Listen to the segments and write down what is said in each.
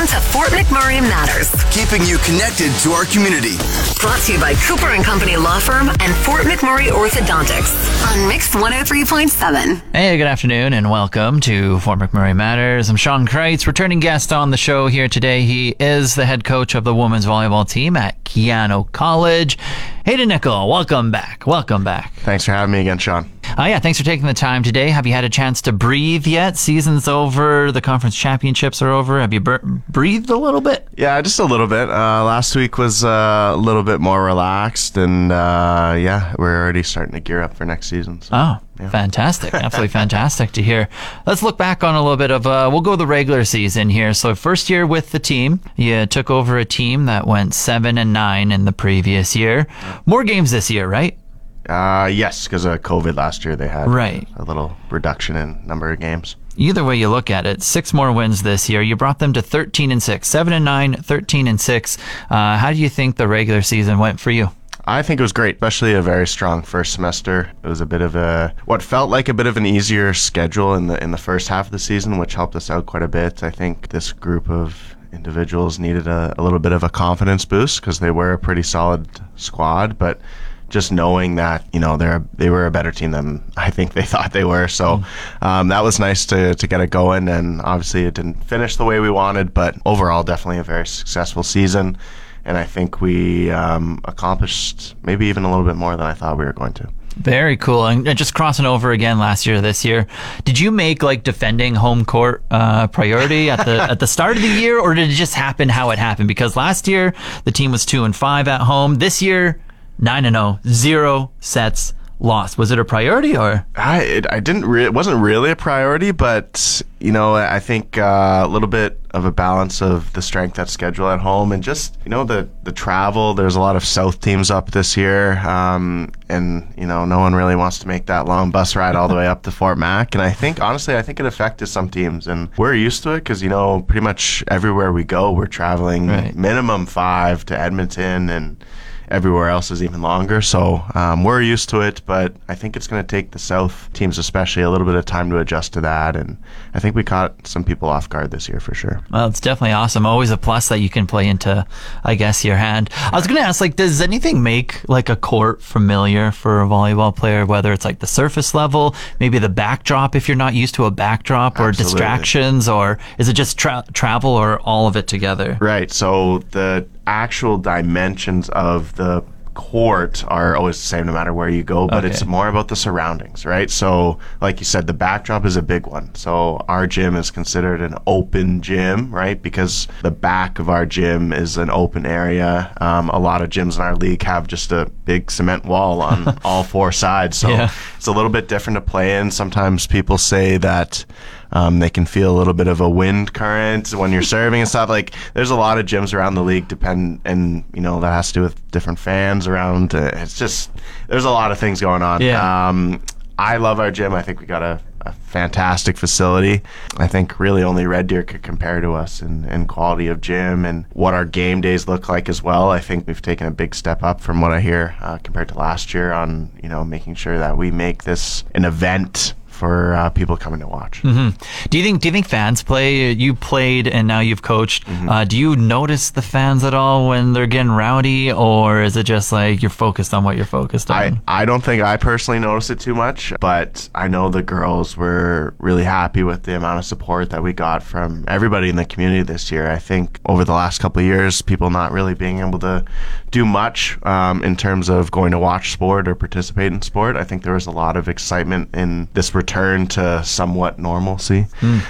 Welcome to Fort McMurray Matters, keeping you connected to our community. brought to you by Cooper and Company Law Firm and Fort McMurray Orthodontics on Mix 103.7. Hey, good afternoon and welcome to Fort McMurray Matters. I'm Sean Kreitz, returning guest on the show here today. He is the head coach of the women's volleyball team at Keyano College. Hayden Nickel, welcome back. Welcome back. Thanks for having me again, Sean. Oh, yeah, thanks for taking the time today. Have you had a chance to breathe yet? Season's over, the conference championships are over. Have you bur- breathed a little bit? Yeah, just a little bit. Uh, last week was uh, a little bit more relaxed, and uh, yeah, we're already starting to gear up for next season. So. Oh, fantastic. Absolutely fantastic to hear. Let's look back on a little bit of, uh, we'll go the regular season here. So, first year with the team, you took over a team that went 7 and 9 in the previous year. More games this year, right? Uh, yes, because of COVID last year, they had Right. a little reduction in number of games. Either way you look at it, six more wins this year. You brought them to 13 and 6, 7 and 9, 13 and 6. Uh, how do you think the regular season went for you? I think it was great, especially a very strong first semester. It was a bit of a what felt like a bit of an easier schedule in the in the first half of the season, which helped us out quite a bit. I think this group of individuals needed a, a little bit of a confidence boost because they were a pretty solid squad, but just knowing that you know they're they were a better team than I think they thought they were. So um, that was nice to to get it going. And obviously it didn't finish the way we wanted, but overall definitely a very successful season. And I think we um, accomplished maybe even a little bit more than I thought we were going to. Very cool. And just crossing over again last year, this year, did you make like defending home court uh, priority at the at the start of the year, or did it just happen how it happened? Because last year the team was two and five at home. This year, nine and zero, zero sets lost. Was it a priority or? I it, I didn't re- it wasn't really a priority, but you know I think uh, a little bit of a balance of the strength at schedule at home and just you know the the travel. There's a lot of South teams up this year, um, and you know no one really wants to make that long bus ride all the way up to Fort Mac. And I think honestly, I think it affected some teams, and we're used to it because you know pretty much everywhere we go, we're traveling Right. minimum five to Edmonton and everywhere else is even longer. So um, we're used to it, but I think it's going to take the South teams, especially, a little bit of time to adjust to that. And I think we caught some people off guard this year for sure. Well, it's definitely awesome. Always a plus that you can play into, I guess, your hand. I was going to ask, like, does anything make like a court familiar for a volleyball player? Whether it's like the surface level, maybe the backdrop if you're not used to a backdrop, or Absolutely. distractions, or is it just tra- travel, or all of it together? Right. So the actual dimensions of the court are always the same no matter where you go, but Okay. it's more about the surroundings, right? So, like you said, the backdrop is a big one. So, our gym is considered an open gym, right? Because the back of our gym is an open area. Um, a lot of gyms in our league have just a big cement wall on all four sides. So, Yeah. it's a little bit different to play in. Sometimes people say that um, they can feel a little bit of a wind current when you're serving and stuff. Like there's a lot of gyms around the league depend, and you know that has to do with different fans around. Uh, it's just there's a lot of things going on. Yeah. Um, I love our gym. I think we got a, a fantastic facility. I think really only Red Deer could compare to us in, in quality of gym and what our game days look like as well. I think we've taken a big step up from what I hear uh, compared to last year on you know making sure that we make this an event for uh, people coming to watch. Do you think? Do you think fans play? You played and now you've coached. Mm-hmm. Uh, do you notice the fans at all when they're getting rowdy, or is it just like you're focused on what you're focused on? I, I don't think I personally noticed it too much, but I know the girls were really happy with the amount of support that we got from everybody in the community this year. I think over the last couple of years, people not really being able to do much um, in terms of going to watch sport or participate in sport. I think there was a lot of excitement in this return to somewhat normalcy.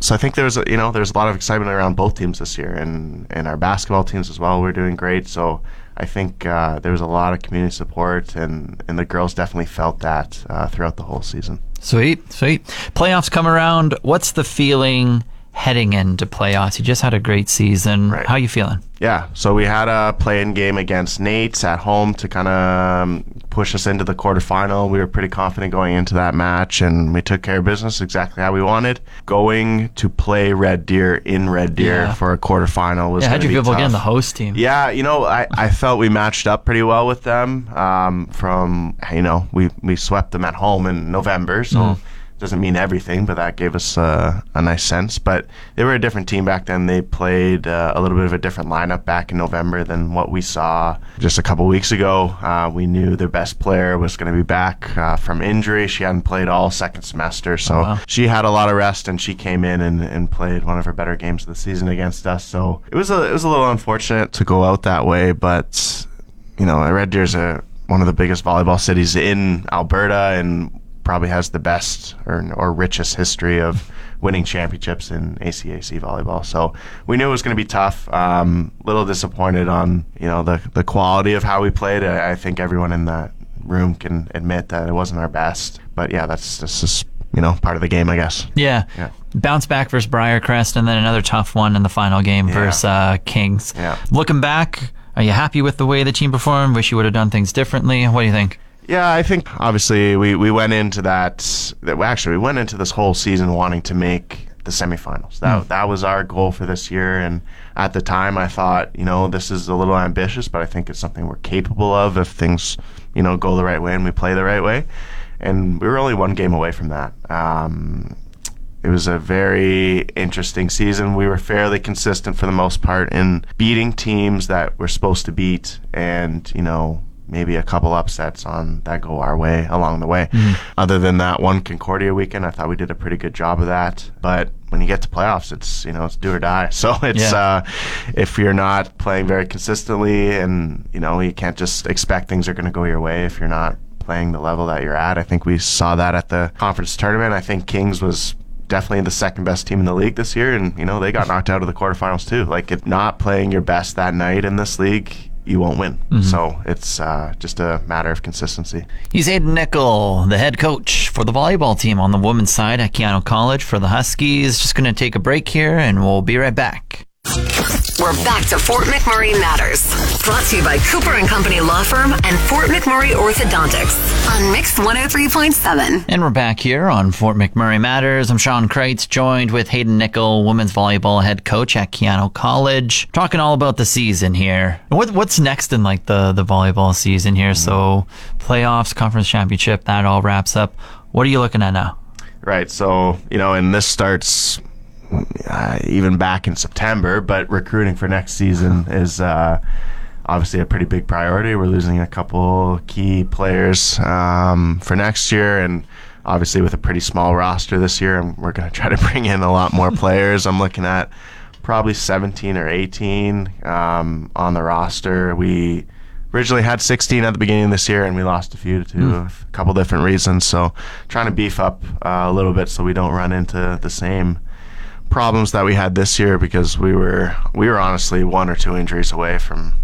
So I think there's a, you know there's a lot of excitement around both teams this year, and and our basketball teams as well. We're doing great. So I think uh, there was a lot of community support, and, and the girls definitely felt that uh, throughout the whole season. Sweet, sweet. Playoffs come around. What's the feeling heading into playoffs? You just had a great season. Right. How you feeling? Yeah, so we had a play-in game against NAIT's at home to kind of um, push us into the quarterfinal. We were pretty confident going into that match, and we took care of business exactly how we wanted. Going to play Red Deer in Red Deer Yeah. for a quarterfinal was Yeah, how'd you feel about getting the host team? Yeah, you know, I, I felt we matched up pretty well with them. Um, from you know, we we swept them at home in November, so doesn't mean everything, but that gave us uh, a nice sense. But they were a different team back then. They played uh, a little bit of a different lineup back in November than what we saw just a couple weeks ago. Uh, we knew their best player was going to be back uh, from injury. She hadn't played all second semester, so Oh, wow. she had a lot of rest, and she came in and, and played one of her better games of the season against us. So it was a it was a little unfortunate to go out that way, but you know, Red Deer's a one of the biggest volleyball cities in Alberta and probably has the best or, or richest history of winning championships in ACAC volleyball. So we knew it was going to be tough. Um, little disappointed on you know the the quality of how we played. I, I think everyone in that room can admit that it wasn't our best. But yeah, that's that's just you know part of the game, I guess. Yeah. Yeah. Bounce back versus Briercrest, and then another tough one in the final game Yeah. versus uh, Kings. Yeah. Looking back, are you happy with the way the team performed? Wish you would have done things differently. What do you think? Yeah, I think obviously we, we went into that, that. Actually, we went into this whole season wanting to make the semifinals. That that was our goal for this year. And at the time, I thought, you know, this is a little ambitious, but I think it's something we're capable of if things, you know, go the right way and we play the right way. And we were only one game away from that. Um, it was a very interesting season. We were fairly consistent for the most part in beating teams that we're supposed to beat, and you know maybe a couple upsets on that go our way along the way. Other than that one Concordia weekend, I thought we did a pretty good job of that. But when you get to playoffs, it's you know it's do or die. So it's Yeah. uh, if you're not playing very consistently, and you know you can't just expect things are going to go your way if you're not playing the level that you're at. I think we saw that at the conference tournament. I think Kings was definitely the second best team in the league this year, and you know they got knocked out of the quarterfinals too. Like if not playing your best that night in this league, you won't win. So it's uh, just a matter of consistency. He's Hayden Nickel, the head coach for the volleyball team on the women's side at Keyano College for the Huskies. Just going to take a break here, and we'll be right back. We're back to Fort McMurray Matters. Brought to you by Cooper and Company Law Firm and Fort McMurray Orthodontics on Mix 103.7. And we're back here on Fort McMurray Matters. I'm Sean Kreitz, joined with Hayden Nickel, women's volleyball head coach at Keyano College, talking all about the season here. What, what's next in like the the volleyball season here? So playoffs, conference championship, that all wraps up. What are you looking at now? Right. So, you know, and this starts uh, even back in September, but recruiting for next season is uh, obviously a pretty big priority. We're losing a couple key players um, for next year, and obviously with a pretty small roster this year, and we're going to try to bring in a lot more players. I'm looking at probably 17 or 18 um, on the roster. We originally had 16 at the beginning of this year, and we lost a few to a couple different reasons. So, trying to beef up uh, a little bit so we don't run into the same problems that we had this year because we were we were honestly one or two injuries away from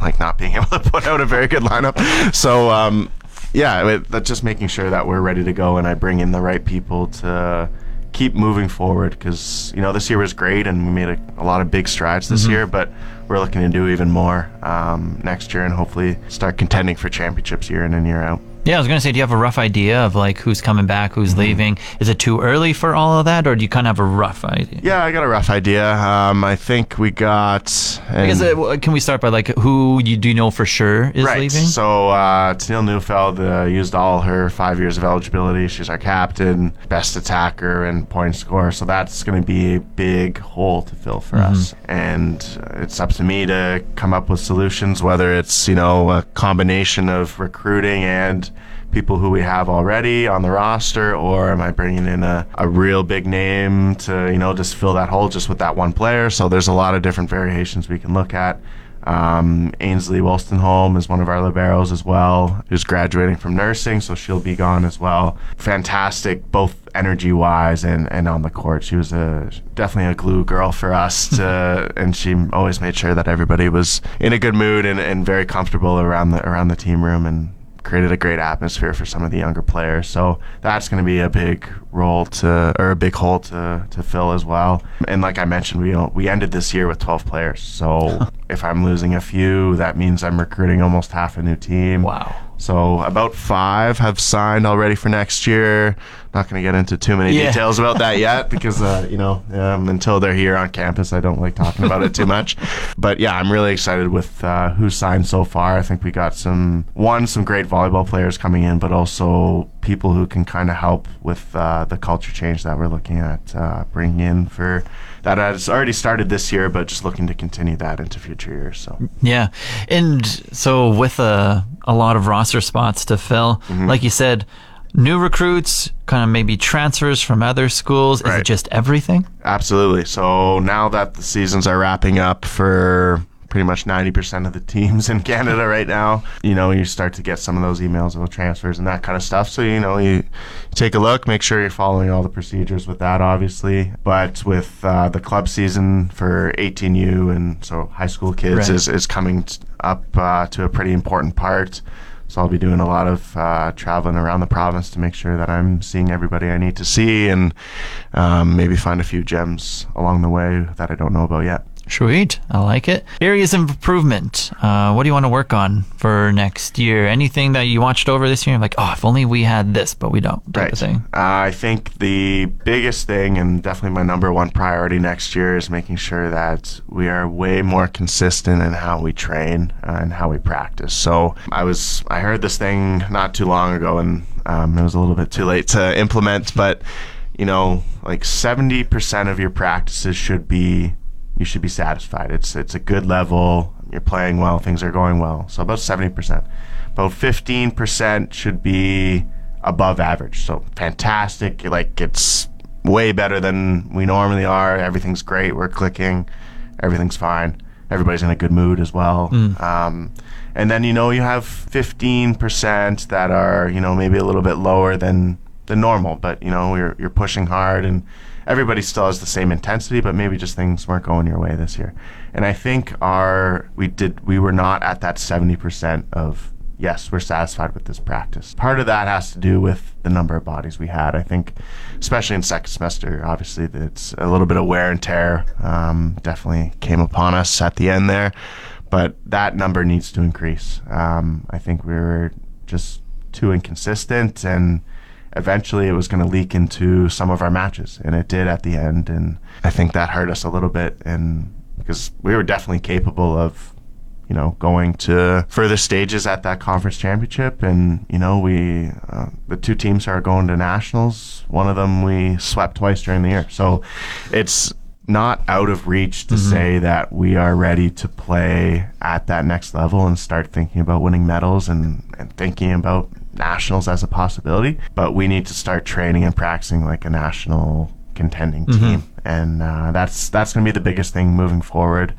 like not being able to put out a very good lineup. So um, yeah, it, that's just making sure that we're ready to go and I bring in the right people to keep moving forward because you know this year was great and we made a, a lot of big strides this year, but we're looking to do even more um, next year and hopefully start contending for championships year in and year out. Yeah, I was going to say, do you have a rough idea of like who's coming back, who's leaving? Is it too early for all of that, or do you kind of have a rough idea? Yeah, I got a rough idea. Um, I think we got. I guess, uh, can we start by like who you do know for sure is right. leaving? So uh, Tennille Neufeld uh, used all her five years of eligibility. She's our captain, best attacker, and point scorer. So that's going to be a big hole to fill for us. And uh, it's up to me to come up with solutions, whether it's you know a combination of recruiting and people who we have already on the roster, or am I bringing in a, a real big name to you know just fill that hole just with that one player? So there's a lot of different variations we can look at. Um, Ainsley Wolstenholme is one of our liberos as well, who's graduating from nursing, so she'll be gone as well. Fantastic, both energy wise and, and on the court. She was a definitely a glue girl for us to, and she always made sure that everybody was in a good mood and, and very comfortable around the around the team room and created a great atmosphere for some of the younger players. So that's going to be a big role to, or a big hole to, to fill as well. And like I mentioned, we we ended this year with 12 players. So if I'm losing a few, that means I'm recruiting almost half a new team. Wow. So about five have signed already for next year. Not going to get into too many Yeah. details about that yet because uh, you know um, until they're here on campus, I don't like talking about it too much. But yeah, I'm really excited with uh, who's signed so far. I think we got some one some great volleyball players coming in, but also people who can kind of help with uh, the culture change that we're looking at uh, bringing in for that has already started this year, but just looking to continue that into future years. So Yeah. And so with a, a lot of roster spots to fill, Mm-hmm. like you said, new recruits, kind of maybe transfers from other schools. Right. Is it just everything? Absolutely. So now that the seasons are wrapping up for pretty much 90% of the teams in Canada right now, you know, you start to get some of those emails about transfers and that kind of stuff. So, you know, you take a look, make sure you're following all the procedures with that, obviously. But with uh, the club season for 18U and so high school kids Right. is, is coming t- up uh, to a pretty important part. So I'll be doing a lot of uh, traveling around the province to make sure that I'm seeing everybody I need to see and um, maybe find a few gems along the way that I don't know about yet. Sweet. I like it. Areas of improvement. Uh, what do you want to work on for next year? Anything that you watched over this year? Like, oh, if only we had this, but we don't, type of thing. Uh, I think the biggest thing, and definitely my number one priority next year, is making sure that we are way more consistent in how we train uh, and how we practice. So I was, I heard this thing not too long ago, and um, it was a little bit too late to implement, but you know, like seventy percent of your practices should be, you should be satisfied. It's it's a good level. You're playing well. Things are going well. So about seventy percent. About fifteen percent should be above average. So fantastic. Like it's way better than we normally are. Everything's great. We're clicking. Everything's fine. Everybody's in a good mood as well. Um, and then you know you have 15% that are you know maybe a little bit lower than than normal, but you know you're you're pushing hard and everybody still has the same intensity, but maybe just things weren't going your way this year. And I think our we did we were not at that 70% of yes, we're satisfied with this practice. Part of that has to do with the number of bodies we had. I think, especially in second semester, obviously it's a little bit of wear and tear. Um, definitely came upon us at the end there, but that number needs to increase. Um, I think we were just too inconsistent and eventually it was going to leak into some of our matches and it did at the end and i think that hurt us a little bit and because we were definitely capable of you know going to further stages at that conference championship and you know we uh, the two teams are going to nationals. One of them we swept twice during the year. So it's not out of reach to say that we are ready to play at that next level and start thinking about winning medals and, and thinking about nationals as a possibility. But we need to start training and practicing like a national contending team, and uh, that's that's going to be the biggest thing moving forward.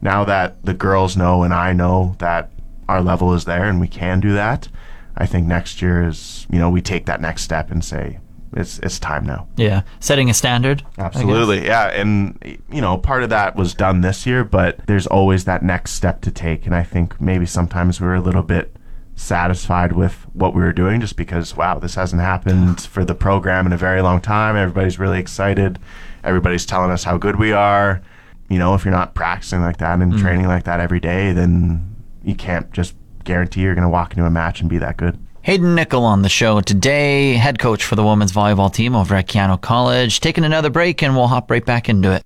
Now that the girls know and I know that our level is there and we can do that, I think next year is you know we take that next step and say it's it's time now. Yeah. Setting a standard. Absolutely, yeah, and you know, part of that was done this year, but there's always that next step to take, and I think maybe sometimes we're a little bit satisfied with what we were doing, just because wow, this hasn't happened for the program in a very long time. Everybody's really excited. Everybody's telling us how good we are. You know, if you're not practicing like that and mm. training like that every day, then you can't just guarantee you're going to walk into a match and be that good. Hayden Nickel on the show today, head coach for the women's volleyball team over at Keyano College. Taking another break and we'll hop right back into it.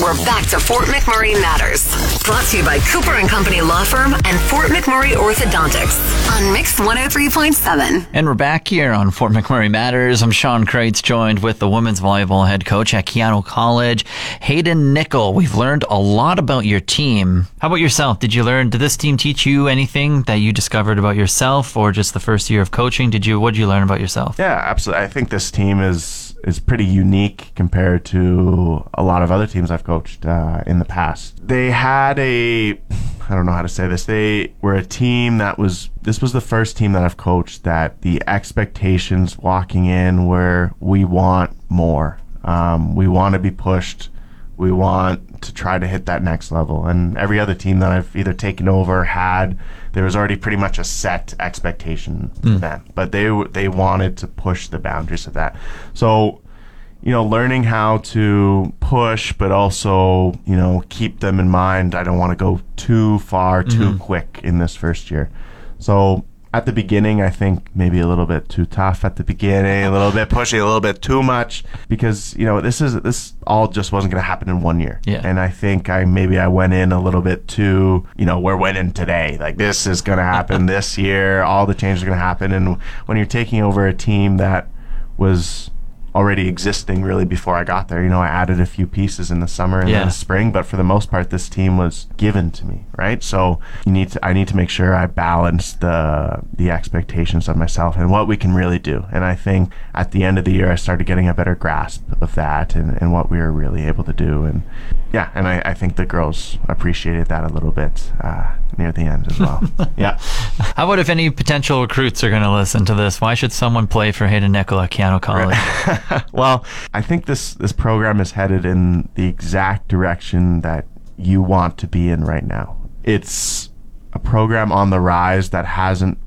We're back to Fort McMurray Matters. Brought to you by Cooper and Company Law Firm and Fort McMurray Orthodontics on Mix 103.7. And we're back here on Fort McMurray Matters. I'm Sean Kreitz, joined with the women's volleyball head coach at Keyano College, Hayden Nickel. We've learned a lot about your team. How about yourself? Did you learn, did this team teach you anything that you discovered about yourself or just the first year of coaching? Did you, what did you learn about yourself? Yeah, absolutely. I think this team is is pretty unique compared to a lot of other teams I've coached uh, in the past. They had a I don't know how to say this. They were a team that was this was the first team that I've coached that the expectations walking in were we want more. Um, we want to be pushed. We want to try to hit that next level. And every other team that I've either taken over had, there was already pretty much a set expectation for them. But they they wanted to push the boundaries of that. So, you know, learning how to push, but also you know keep them in mind. I don't want to go too far, too mm-hmm. quick in this first year. So at the beginning, I think maybe a little bit too tough at the beginning, a little bit pushy, a little bit too much because you know this is this all just wasn't going to happen in one year. Yeah. And I think I maybe I went in a little bit too, you know, we're winning today. Like this is going to happen this year. All the changes are going to happen, and when you're taking over a team that was already existing really before I got there. You know, I added a few pieces in the summer and Yeah. the spring, but for the most part, this team was given to me, right? So you need to, I need to make sure I balance the the expectations of myself and what we can really do. And I think at the end of the year, I started getting a better grasp of that and, and what we were really able to do. And yeah, and I, I think the girls appreciated that a little bit uh, near the end as well. yeah. How about if any potential recruits are going to listen to this? Why should someone play for Hayden Nicola Keyano College? well, I think this this program is headed in the exact direction that you want to be in right now. It's a program on the rise that hasn't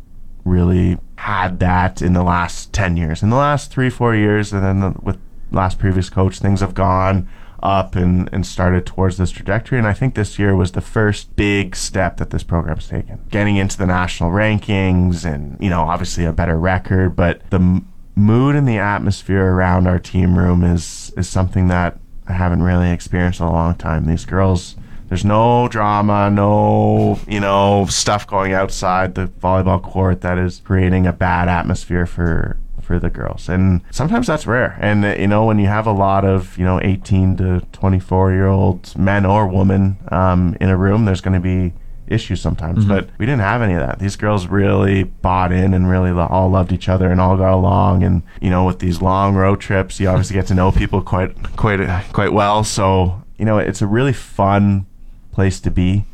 really had that in the last 10 years. In the last 3 4 years and then the, with last previous coach things have gone up and, and started towards this trajectory. And I think this year was the first big step that this program's taken. Getting into the national rankings and, you know, obviously a better record, but the mood and the atmosphere around our team room is, is something that I haven't really experienced in a long time. These girls, there's no drama, no, you know, stuff going outside the volleyball court that is creating a bad atmosphere for for the girls. And sometimes that's rare. And you know, when you have a lot of, you know, 18 to 24 year old men or women um, in a room, there's going to be issues sometimes. But we didn't have any of that. These girls really bought in and really lo- all loved each other and all got along. And you know, with these long road trips, you obviously get to know people quite quite quite well. So you know, it's a really fun place to be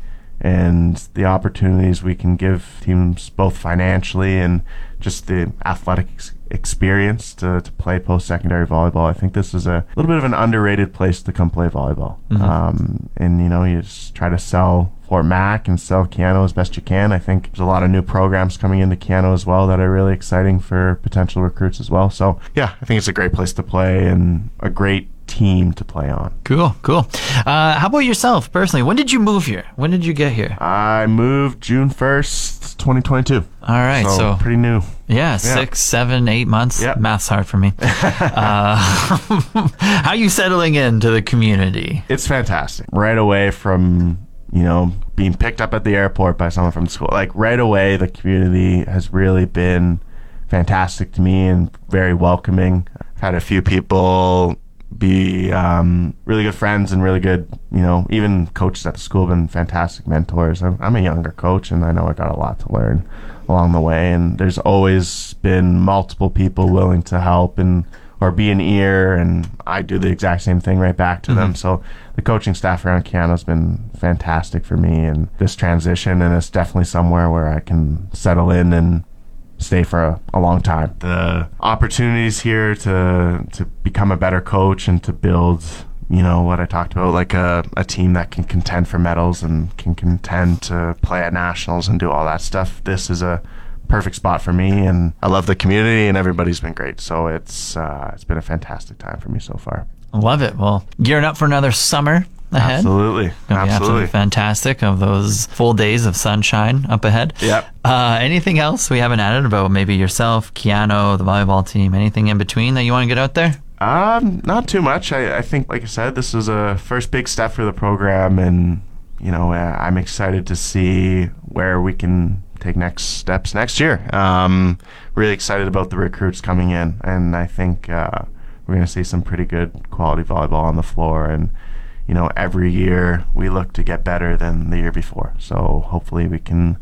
and the opportunities we can give teams both financially and just the athletic ex- experience to, to play post-secondary volleyball. I think this is a little bit of an underrated place to come play volleyball. Um, and, you know, you just try to sell Fort Mac and sell Keyano as best you can. I think there's a lot of new programs coming into Keyano as well that are really exciting for potential recruits as well. So, yeah, I think it's a great place to play and a great team to play on. cool, cool. Uh, how about yourself personally? When did you move here? When did you get here? I moved June 1st, 2022. All right, so, so pretty new. Yeah, six, seven, eight months. Yep. Math's hard for me. uh, how are you settling into the community? It's fantastic. Right away from, you know, being picked up at the airport by someone from school. Like right away the community has really been fantastic to me and very welcoming. I've had a few people be um, really good friends and really good, you know, even coaches at the school have been fantastic mentors. I'm, I'm a younger coach and I know I got a lot to learn along the way. And there's always been multiple people willing to help and or be an ear, and I do the exact same thing right back to them. Mm-hmm. So the coaching staff around Keyano has been fantastic for me and this transition, and it's definitely somewhere where I can settle in and stay for a, a long time. The opportunities here to to become a better coach and to build, you know, what I talked about, like a, a team that can contend for medals and can contend to play at nationals and do all that stuff. This is a perfect spot for me and I love the community and everybody's been great. So it's uh, it's been a fantastic time for me so far. Love it. Well, gearing up for another summer ahead. Absolutely. Absolutely Absolutely. fantastic of those full days of sunshine up ahead. Yep. Uh, anything else we haven't added about maybe yourself, Keyano, the volleyball team, anything in between that you want to get out there? Um, not too much. I, I think, like I said, this is a first big step for the program, and you know, uh, I'm excited to see where we can take next steps next year. Um, really excited about the recruits coming in, and I think uh, we're going to see some pretty good quality volleyball on the floor. And you know, every year we look to get better than the year before. So hopefully we can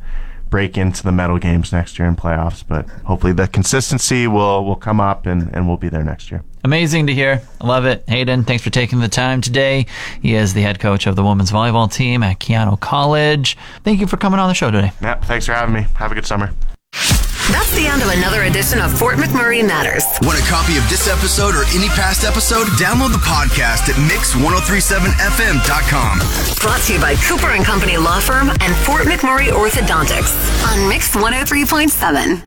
break into the medal games next year in playoffs. But hopefully the consistency will will come up, and, and we'll be there next year. Amazing to hear. I love it. Hayden, thanks for taking the time today. He is the head coach of the women's volleyball team at Keyano College. Thank you for coming on the show today. Yeah, thanks for having me. Have a good summer. That's the end of another edition of Fort McMurray Matters. Want a copy of this episode or any past episode? Download the podcast at mix1037fm.com. Brought to you by Cooper and Company Law Firm and Fort McMurray Orthodontics on Mix 103.7.